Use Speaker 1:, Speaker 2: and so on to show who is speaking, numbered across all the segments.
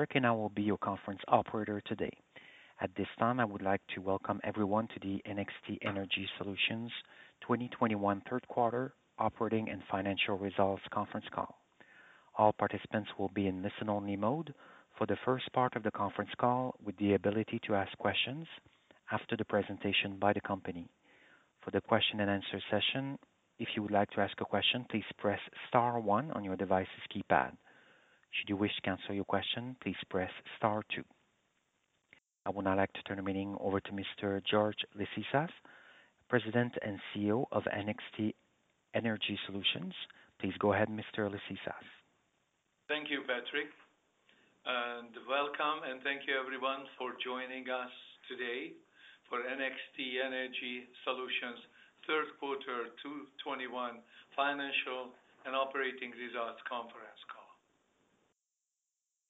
Speaker 1: Patrick, and I will be your conference operator today. At this time, I would like to welcome everyone to the NXT Energy Solutions 2021 third quarter operating and financial results conference call. All participants will be in listen-only mode for the first part of the conference call, with the ability to ask questions after the presentation by the company. For the question and answer session, if you would like to ask a question, please press star one on your device's keypad. Should you wish to cancel your question, please press star two. I would now like to turn the meeting over to Mr. George Liszicasz, President and CEO of NXT Energy Solutions. Please go ahead, Mr. Liszicasz.
Speaker 2: Thank you, Patrick, and welcome, and thank you everyone for joining us today for NXT Energy Solutions third quarter 2021 financial and operating results conference call.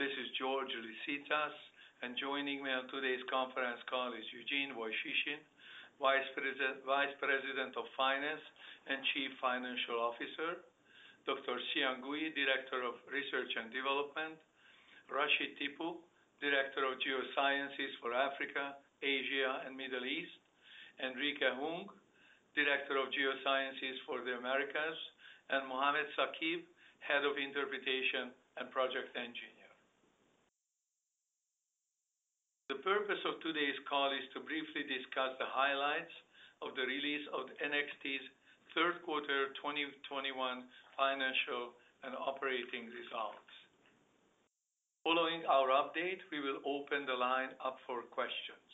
Speaker 2: This is George Liszicasz, and joining me on today's conference call is Eugene Woychyshyn, Vice President of Finance and Chief Financial Officer, Dr. Xiang Gui, Director of Research and Development, Rashid Tippu, Director of Geosciences for Africa, Asia, and Middle East, Enrique Hung, Director of Geosciences for the Americas, and Mohamed Saqib, Head of Interpretation and Project Engineer. The purpose of today's call is to briefly discuss the highlights of the release of NXT's third quarter 2021 financial and operating results. Following our update, we will open the line up for questions.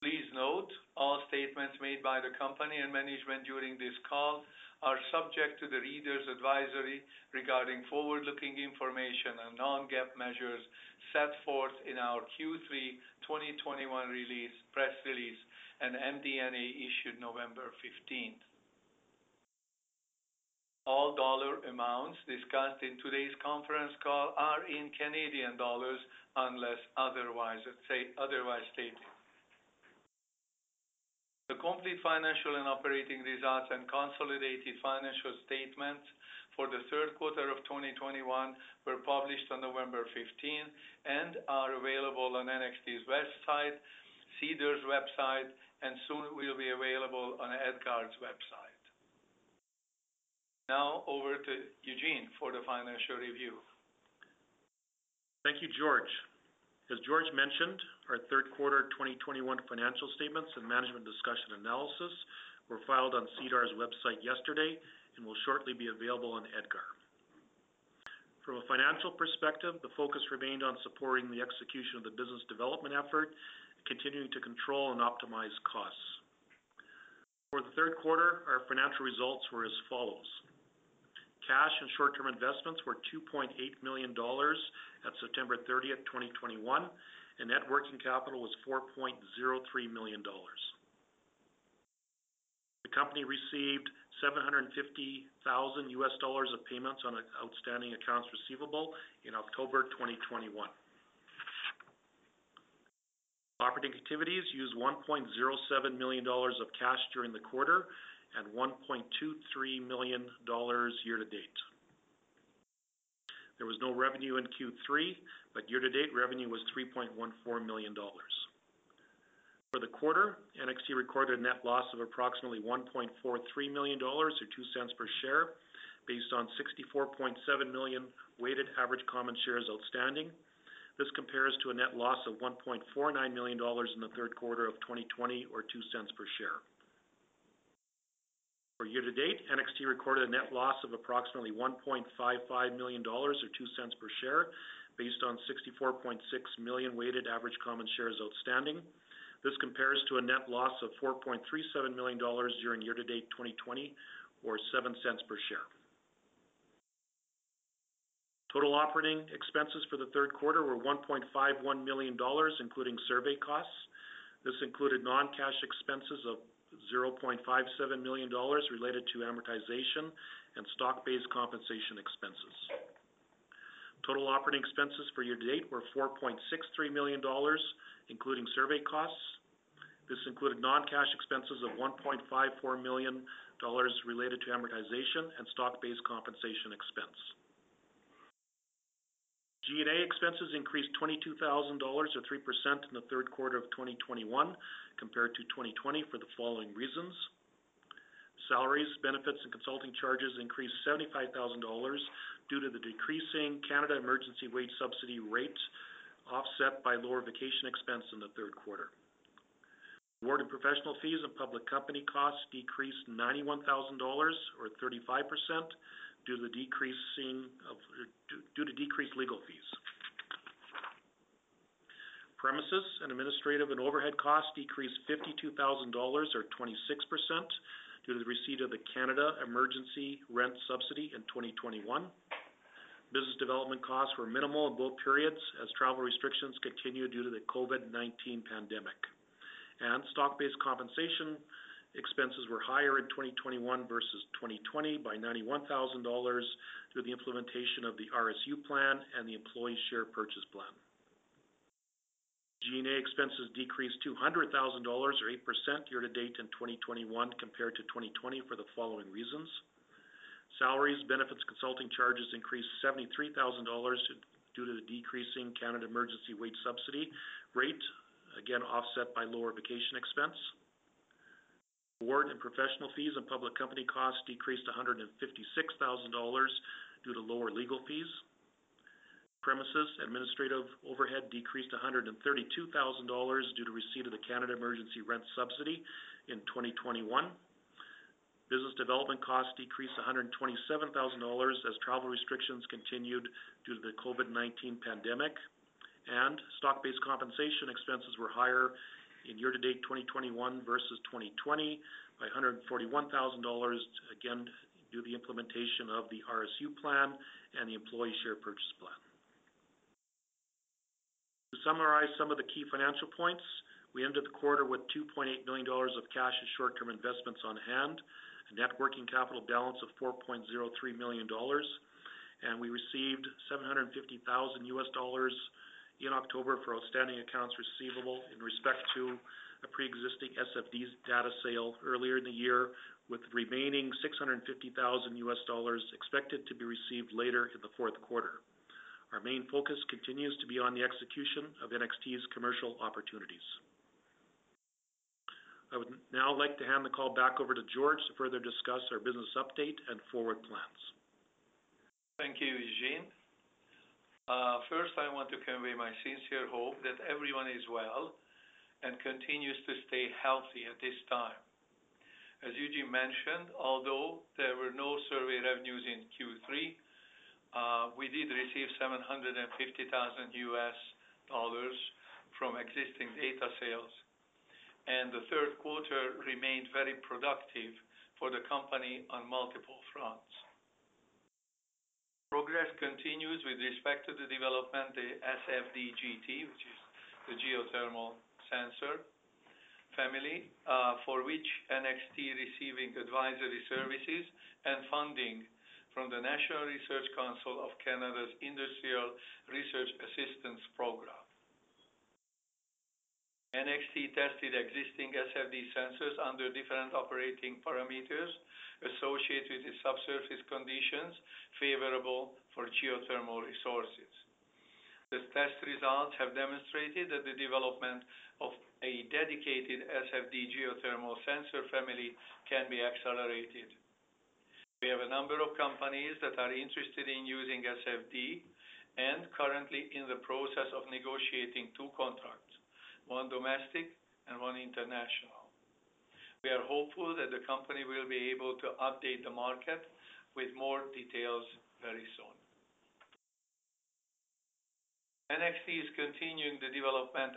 Speaker 2: Please note all statements made by the company and management during this call are subject to the reader's advisory regarding forward-looking information and non-GAAP measures set forth in our Q3 2021 release, press release and MD&A issued November 15th. All dollar amounts discussed in today's conference call are in Canadian dollars unless otherwise stated. The complete financial and operating results and consolidated financial statements for the third quarter of 2021 were published on November 15th and are available on NXT's website, SEDAR's website, and soon will be available on EDGAR's website. Now over to Eugene for the financial review.
Speaker 3: Thank you, George. As George mentioned, our third quarter 2021 financial statements and management discussion analysis were filed on SEDAR's website yesterday and will shortly be available on EDGAR. From a financial perspective, the focus remained on supporting the execution of the business development effort continuing to control and optimize costs. For the third quarter, our financial results were as follows. Cash and short-term investments were 2.8 million dollars at September 30th, 2021, and net working capital was 4.03 million dollars. The company received $750,000 of payments on outstanding accounts receivable in October 2021. Operating activities used 1.07 million dollars of cash during the quarter and 1.23 million dollars year to date. There was no revenue in Q3, but year-to-date revenue was 3.14 million dollars. For the quarter, NXT recorded a net loss of approximately 1.43 million dollars or 0.02 per share based on 64.7 million weighted average common shares outstanding. This compares to a net loss of 1.49 million dollars in the third quarter of 2020 or 0.02 per share. For year to date, NXT recorded a net loss of approximately 1.55 million dollars or 0.02 per share based on 64.6 million weighted average common shares outstanding. This compares to a net loss of 4.37 million dollars during year to date 2020 or 0.07 per share. Total operating expenses for the third quarter were 1.51 million dollars, including survey costs. This included non-cash expenses of 0.57 million dollars related to amortization and stock-based compensation expenses. Total operating expenses for year-to-date were 4.63 million dollars, including survey costs. This included non-cash expenses of 1.54 million dollars related to amortization and stock-based compensation expense. G&A expenses increased 22,000 dollars or 3% in the third quarter of 2021 compared to 2020 for the following reasons. Salaries, benefits, and consulting charges increased 75,000 dollars due to the decreasing Canada Emergency Wage Subsidy rate, offset by lower vacation expense in the third quarter. Board and professional fees and public company costs decreased 91,000 dollars or 35% due to the decreasing of due to decreased legal fees. Premises and administrative and overhead costs decreased 52,000 dollars or 26% due to the receipt of the Canada Emergency Rent Subsidy in 2021. Business development costs were minimal in both periods as travel restrictions continued due to the COVID-19 pandemic. And stock-based compensation expenses were higher in 2021 versus 2020 by 91,000 dollars through the implementation of the RSU plan and the employee share purchase plan. G&A expenses decreased 200,000 dollars or 8% year-to-date in 2021 compared to 2020 for the following reasons. Salaries, benefits, consulting charges increased 73,000 dollars due to the decreasing Canada Emergency Wage Subsidy rate, again offset by lower vacation expense. Board and professional fees and public company costs decreased 156,000 dollars due to lower legal fees. Premises administrative overhead decreased 132,000 dollars due to receipt of the Canada Emergency Rent Subsidy in 2021. Business development costs decreased 127,000 dollars as travel restrictions continued due to the COVID-19 pandemic. And stock-based compensation expenses were higher in year-to-date 2021 versus 2020 by 141,000 dollars, again, due to the implementation of the RSU plan and the employee share purchase plan. To summarize some of the key financial points, we ended the quarter with 2.8 million dollars of cash and short-term investments on hand, a net working capital balance of 4.03 million dollars, and we received $750,000 in October for outstanding accounts receivable in respect to a pre-existing SFD data sale earlier in the year, with the remaining $650,000 expected to be received later in the fourth quarter. Our main focus continues to be on the execution of NXT's commercial opportunities. I would now like to hand the call back over to George to further discuss our business update and forward plans.
Speaker 2: Thank you, Eugene. Uh, first, I want to convey my sincere hope that everyone is well and continues to stay healthy at this time. As Eugene mentioned, although there were no survey revenues in Q3, uh, we did receive $750,000 from existing data sales, and the third quarter remained very productive for the company on multiple fronts. Progress continues with respect to the development, the SFD-GT, which is the geothermal sensor family, uh, for which NXT receiving advisory services and funding from the National Research Council of Canada's Industrial Research Assistance Program. NXT tested existing SFD sensors under different operating parameters associated with subsurface conditions favorable for geothermal resources. The test results have demonstrated that the development of a dedicated SFD geothermal sensor family can be accelerated. We have a number of companies that are interested in using SFD and currently in the process of negotiating two contracts, one domestic and one international. We are hopeful that the company will be able to update the market with more details very soon. NXT is continuing the development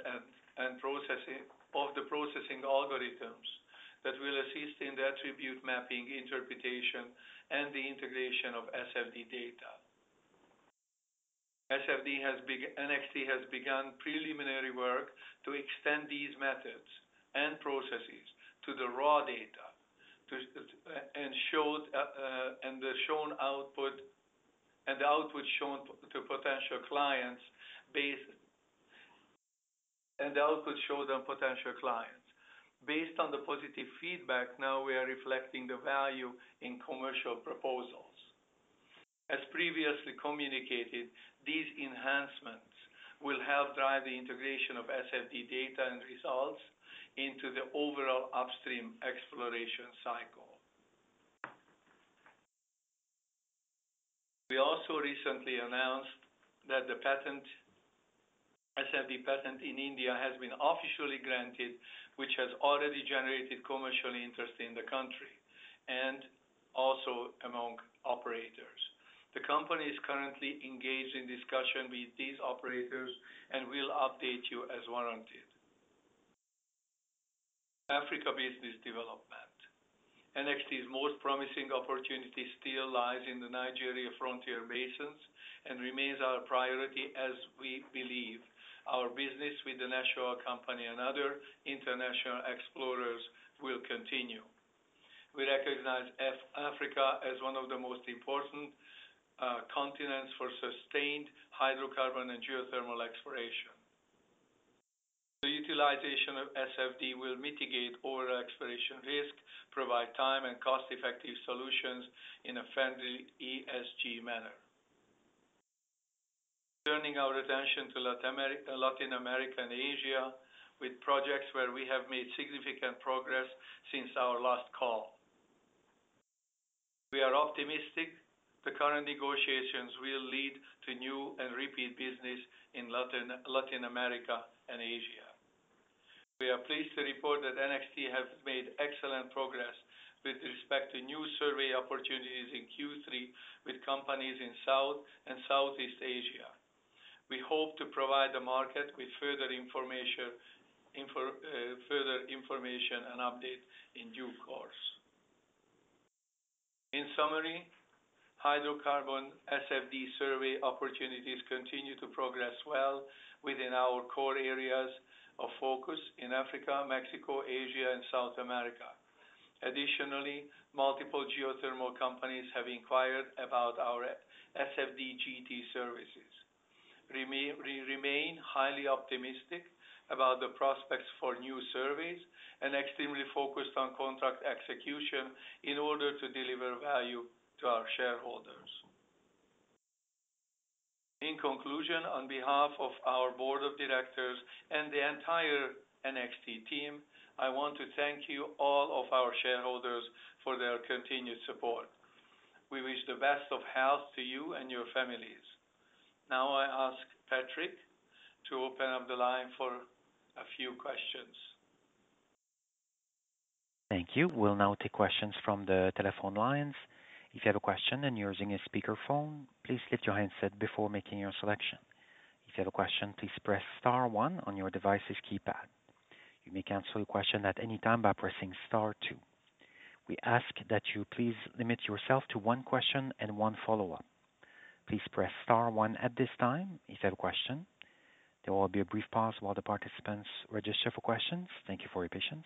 Speaker 2: and processing of the processing algorithms that will assist in the attribute mapping interpretation and the integration of SFD data. NXT has begun preliminary work to extend these methods and processes to the raw data uh, uh, and the shown output and the output shown to potential clients. Based on the positive feedback, now we are reflecting the value in commercial proposals. As previously communicated, these enhancements will help drive the integration of SFD data and results into the overall upstream exploration cycle. We also recently announced that the patent, SFD patent in India has been officially granted, which has already generated commercial interest in the country and also among operators. The company is currently engaged in discussion with these operators and will update you as warranted. Africa business development. NXT's most promising opportunity still lies in the Nigeria frontier basins and remains our priority as we believe our business with the National Company and other international explorers will continue. We recognize Africa as one of the most important Uh, continents for sustained hydrocarbon and geothermal exploration. The utilization of SFD will mitigate over-exploration risk, provide time and cost-effective solutions in a friendly ESG manner. Turning our attention to Latin America and Asia, with projects where we have made significant progress since our last call. We are optimistic the current negotiations will lead to new and repeat business in Latin America and Asia. We are pleased to report that NXT has made excellent progress with respect to new survey opportunities in Q3 with companies in South and Southeast Asia. We hope to provide the market with further information uh, and update in due course. In summary, hydrocarbon SFD survey opportunities continue to progress well within our core areas of focus in Africa, Mexico, Asia, and South America. Additionally, multiple geothermal companies have inquired about our SFD-GT services. We remain highly optimistic about the prospects for new surveys and extremely focused on contract execution in order to deliver value to our shareholders. In conclusion, on behalf of our board of directors and the entire NXT team, I want to thank you, all of our shareholders, for their continued support. We wish the best of health to you and your families. Now I ask Patrick to open up the line for a few questions.
Speaker 1: Thank you. We'll now take questions from the telephone lines. If you have a question and you're using a speakerphone, please lift your handset before making your selection. If you have a question, please press star one on your device's keypad. You may cancel your question at any time by pressing star two. We ask that you please limit yourself to one question and one follow-up. Please press star one at this time if you have a question. There will be a brief pause while the participants register for questions. Thank you for your patience.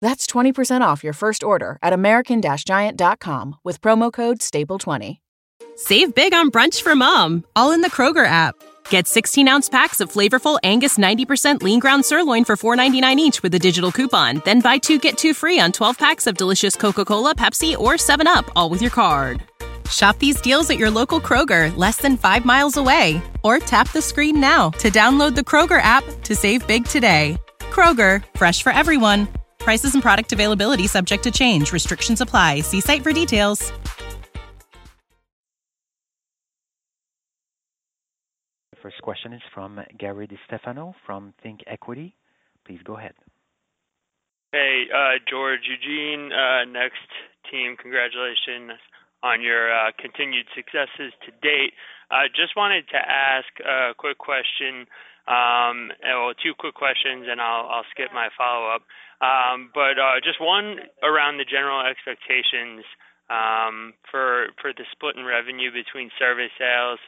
Speaker 4: That's 20% off your first order at American-Giant.com with promo code STAPLE20.
Speaker 5: Save big on brunch for mom, all in the Kroger app.
Speaker 4: Get 16 ounce packs of flavorful Angus 90% lean ground sirloin for $4.99 each with a digital coupon. Then buy two get two free on 12 packs of delicious Coca Cola, Pepsi, or 7UP, all with your card. Shop these deals at your local Kroger, less than five miles away. Or tap the screen now to download the Kroger app to save big today. Kroger, fresh for everyone. Prices and product availability subject to change. Restrictions apply. See site for details.
Speaker 1: The first question is from Gary DiStefano from Think Equity. Please go ahead.
Speaker 5: Hey, uh, George, Eugene, uh, next team, congratulations on your uh, continued successes to date. Uh, just wanted to ask a quick question, um, well, two quick questions, and I'll, I'll skip my follow-up. Um, but uh, just one around the general expectations um, for for the split in revenue between service sales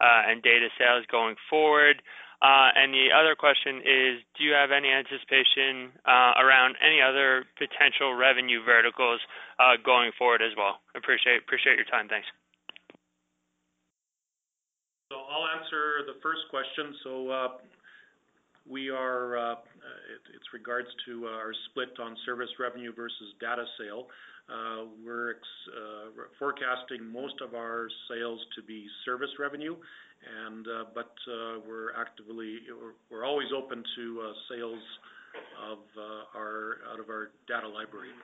Speaker 5: uh, and data sales going forward. Uh, and the other question is, do you have any anticipation uh, around any other potential revenue verticals uh, going forward as well? Appreciate appreciate your time. Thanks.
Speaker 3: So I'll answer the first question. So we are, uh, it's regards to our split on service revenue versus data sale. Uh, we're uh, forecasting most of our sales to be service revenue, and uh, but we're actively we're always open to sales of our out of our data library.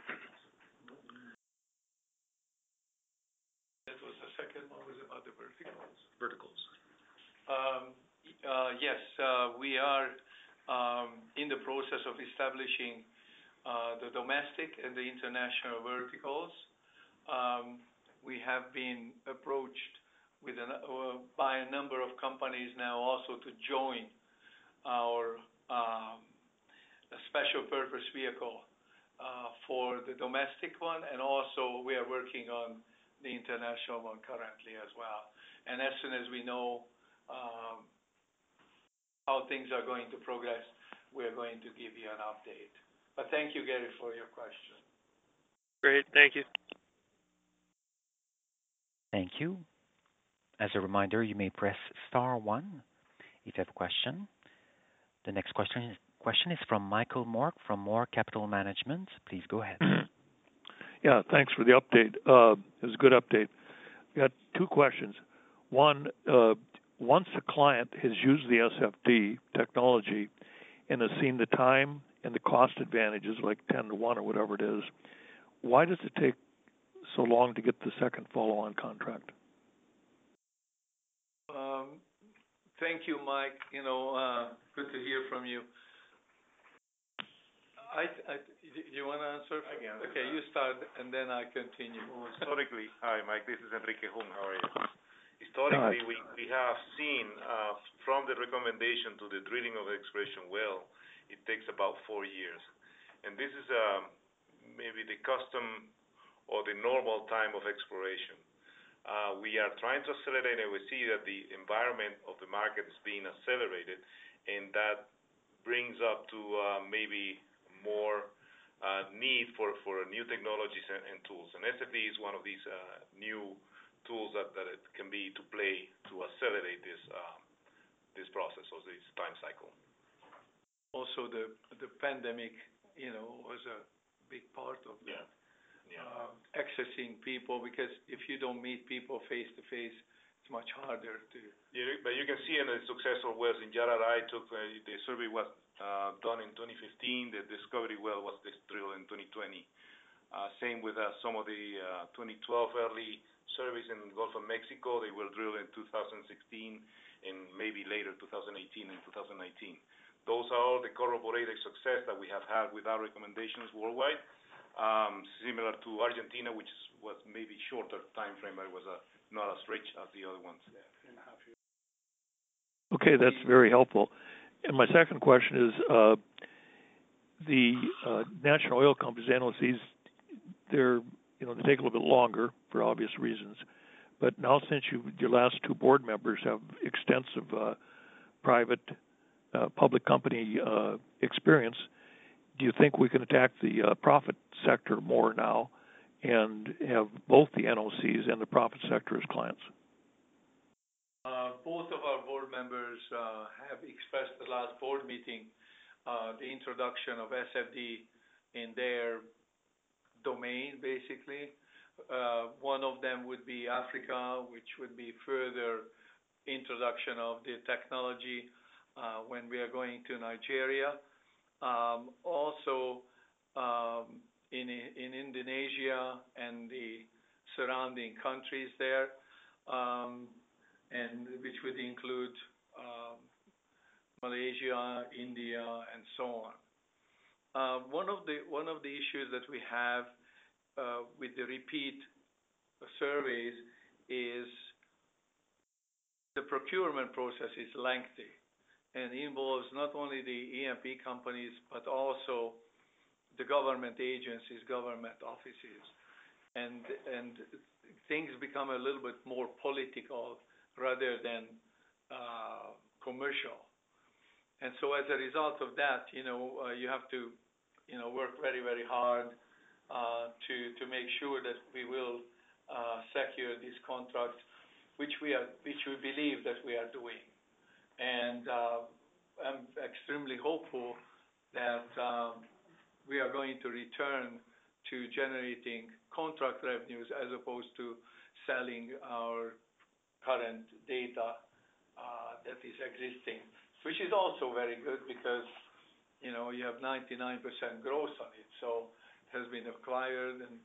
Speaker 2: That was the second one, was about the verticals.
Speaker 3: Verticals.
Speaker 2: Um, yes, we are in the process of establishing uh, the domestic and the international verticals. Um, we have been approached uh, by a number of companies now also to join our um, special purpose vehicle uh, for the domestic one, and also we are working on the international one currently as well. And As soon as we know um, how things are going to progress, we're going to give you an update. But thank you, Gary, for your question.
Speaker 5: Great. Thank you.
Speaker 1: Thank you. As a reminder, you may press star one if you have a question. The next question is, from Michael Mork from Mork Capital Management. Please go ahead.
Speaker 6: Yeah, thanks for the update. Uh, it was a good update. Got two questions. One, uh, once a client has used the SFD technology and has seen the time and the cost advantages, like 10 to 1 or whatever it is, why does it take so long to get the second follow-on contract?
Speaker 2: Um, thank you, Mike. You know, uh, good to hear from you. I, I, do you want to answer?
Speaker 7: I can.
Speaker 2: Okay, you start, and then I continue.
Speaker 7: Well, historically, hi, Mike. This is Enrique Hung. How are you? Historically, we, we have seen uh, from the recommendation to the drilling of the exploration well, it takes about four years. and This is um, maybe the custom or the normal time of exploration. Uh, we are trying to accelerate, and we see that the environment of the market is being accelerated, and that brings up to uh, maybe more uh, need for new technologies and tools. And SFD is one of these new tools that it can be to play to accelerate this this process or this time cycle.
Speaker 2: Also, the pandemic, you know, was a big part of that.
Speaker 7: Yeah.
Speaker 2: Um, accessing people, because if you don't meet people face to face, it's much harder to.
Speaker 7: Yeah, but you can see in the successful wells in Yararay took, uh, the survey was uh, done in 2015. The discovery well was drilled in 2020. Uh, same with some of the 2012 early surveys in the Gulf of Mexico. They were drilled in 2016 and maybe later, 2018 and 2019. Those are all the corroborated success that we have had with our recommendations worldwide. Um, similar to Argentina, which was maybe shorter timeframe, but it was not as rich as the other ones.
Speaker 6: Okay, that's very helpful. And My second question is, uh, the uh, national oil companies, NOCs, they're, you know, they take a little bit longer for obvious reasons. But Now since you your last two board members have extensive uh, private uh, public company uh, experience, do you think we can attack the uh, profit sector more now and have both the NOCs and the profit sector as clients?
Speaker 2: Both of our board members have expressed the last board meeting the introduction of SFD in their domain, basically. Uh, one of them would be Africa, which would be further introduction of the technology uh, when we are going to Nigeria. Um, also, um in in Indonesia and the surrounding countries there, um, and which would include um, Malaysia, India, and so on. Uh, one of the issues that we have uh, with the repeat surveys is the procurement process is lengthy and involves not only the E&P companies, but also the government agencies, government offices. Things become a little bit more political rather than uh, commercial. And so as a result of that, you know, you have to, you know, work very, very hard uh, to make sure that we will uh, secure these contracts, which we believe that we are doing. And uh, I'm extremely hopeful that um, we are going to return to generating contract revenues as opposed to selling our current data that is existing. Which is also very good because, you know, you have 99% growth on it. So it has been acquired and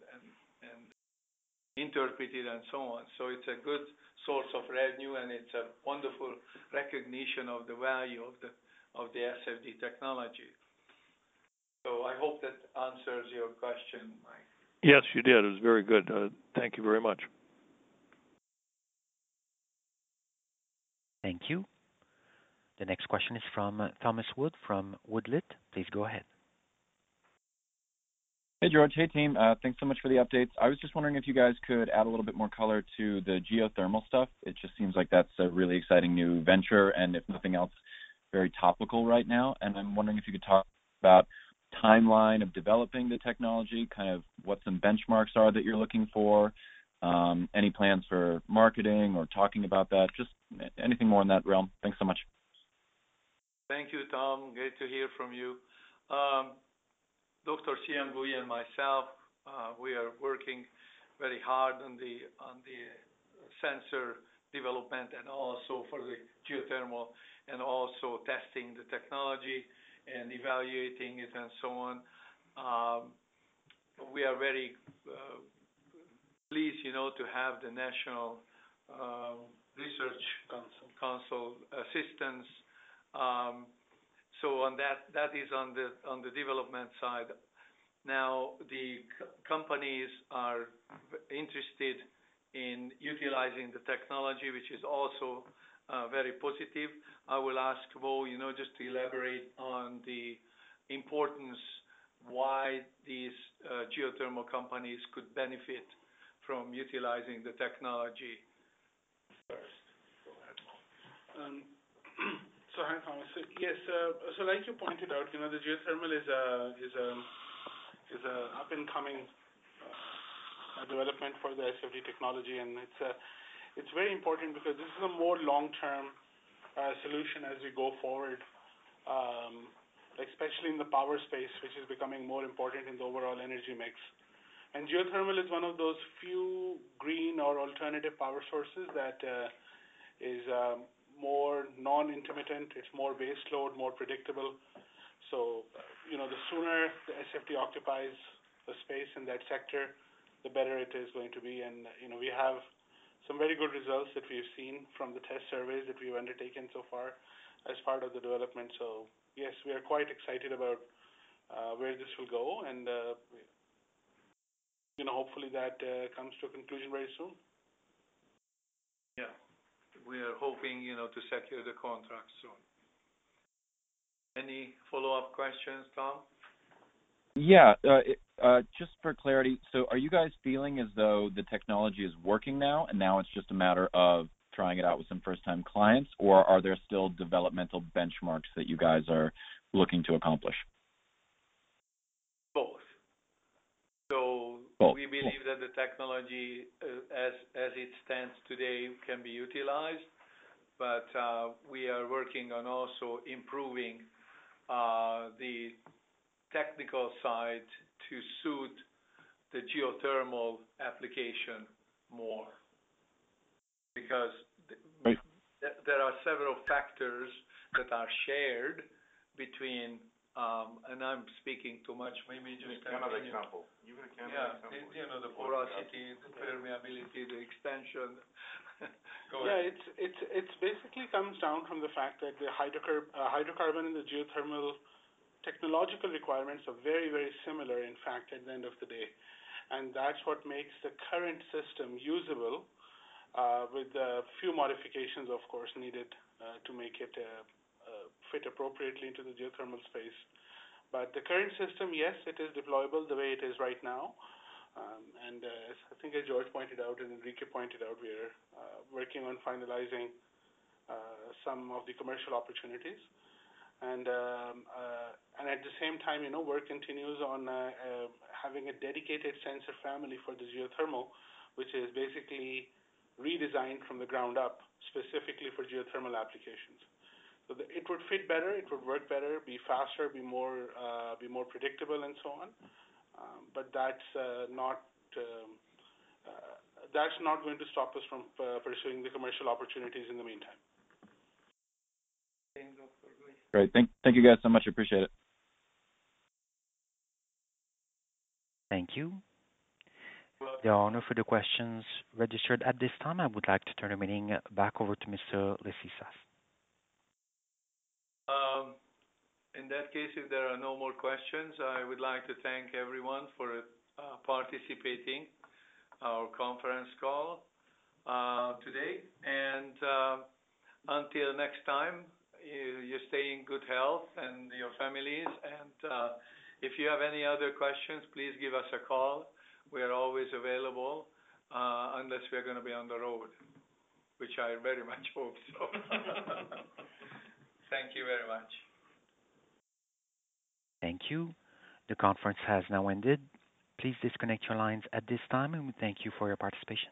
Speaker 2: interpreted and so on. So it's a good source of revenue, and it's a wonderful recognition of the value of the SFD technology. So I hope that answers your question, Mike.
Speaker 6: Yes, you did. It was very good. Uh, thank you very much.
Speaker 1: Thank you. The next question is from Thomas Wood from Woodlet. Please go ahead.
Speaker 8: Hey, George. Hey, team. Uh, thanks so much for the updates. I was just wondering if you guys could add a little bit more color to the geothermal stuff. It just seems like that's a really exciting new venture, and if nothing else, very topical right now. And I'm wondering if you could talk about timeline of developing the technology, kind of what some benchmarks are that you're looking for, um, any plans for marketing or talking about that, just anything more in that realm. Thanks so much.
Speaker 2: Thank you, Tom. Great to hear from you. Um, Dr. Xiang Gui and myself, uh, we are working very hard on the sensor development and also for the geothermal and also testing the technology and evaluating it and so on. Um, we are very uh, pleased, you know, to have the National uh, Research Council assistance. Um, so on that that is on the development side. Now, the companies are interested in utilizing the technology, which is also uh, very positive. I will ask Bo, you know, just to elaborate on the importance why these uh, geothermal companies could benefit from utilizing the technology first. Go ahead, um, Bo.
Speaker 9: Hi, Thomas. Yes, uh, So, like you pointed out, you know, the geothermal is uh, um, uh, a is a is a up-and-coming development for the SFD technology. And it's very important because this is a more long-term solution as we go forward, um, especially in the power space, which is becoming more important in the overall energy mix. And geothermal is one of those few green or alternative power sources that is um, more non-intermittent, it's more base load, more predictable. So, you know, the sooner the SFD occupies the space in that sector, the better it is going to be. And you know, we have some very good results that we've seen from the test surveys that we've undertaken so far as part of the development. So yes, we are quite excited about uh, where this will go and, uh, you know, hopefully that uh, comes to a conclusion very soon.
Speaker 2: Yeah. We are hoping, you know, to secure the contract soon. Any follow-up questions, Tom?
Speaker 8: Yeah. Uh, uh, just for clarity, so are you guys feeling as though the technology is working now, and now it's just a matter of trying it out with some first-time clients? Or are there still developmental benchmarks that you guys are looking to accomplish?
Speaker 2: Both.
Speaker 8: Both.
Speaker 2: We oh. believe that the technology, uh, as it stands today, can be utilized. but uh, we are working on also improving uh, the technical side to suit the geothermal application more. Because there are several factors that are shared between, Um, and I'm speaking too much, maybe just-
Speaker 7: another example. Give a Canada example.
Speaker 2: Yeah. You know, the porosity, the permeability, the extension. Go ahead.
Speaker 9: Yeah,
Speaker 2: ahead.
Speaker 9: it basically comes down from the fact that the uh, hydrocarbon and the geothermal technological requirements are very, very similar, in fact, at the end of the day. And that's what makes the current system usable, uh, with a few modifications, of course, needed, uh, to make it fit appropriately into the geothermal space. But the current system, yes, it is deployable the way it is right now. Um, and, uh, as I think as George pointed out and Enrique pointed out, we are uh, working on finalizing uh, some of the commercial opportunities. Um, and at the same time, you know, work continues on um, having a dedicated sensor family for the geothermal, which is basically redesigned from the ground up, specifically for geothermal applications. So it would fit better, it would work better, be faster, be more uh, be more predictable, and so on. Um, but that's uh, not um, uh, that's not going to stop us from pursuing the commercial opportunities in the meantime.
Speaker 8: Great. Thank thank you, guys, so much. I appreciate it.
Speaker 1: Thank you. There are no further questions registered at this time. I would like to turn the meeting back over to Mr. Liszicasz.
Speaker 2: In that case, if there are no more questions, I would like to thank everyone for participating our conference call today. And um until next time, you stay in good health and your families. And uh if you have any other questions, please give us a call. We are always available, unless we are gonna be on the road, which I very much hope so. Thank you very much.
Speaker 1: Thank you. The conference has now ended. Please disconnect your lines at this time, and we thank you for your participation.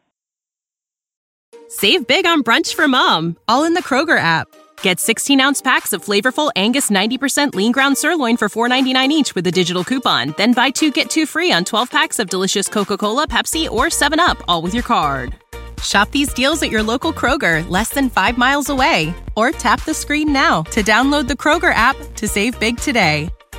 Speaker 10: Save big on brunch for mom, all in the Kroger app. Get 16-ounce packs of flavorful Angus 90% lean ground sirloin for $4.99 each with a digital coupon. Then buy two, get two free on 12 packs of delicious Coca-Cola, Pepsi, or 7UP, all with your card. Shop these deals at your local Kroger, less than five miles away. Or tap the screen now to download the Kroger app to save big today.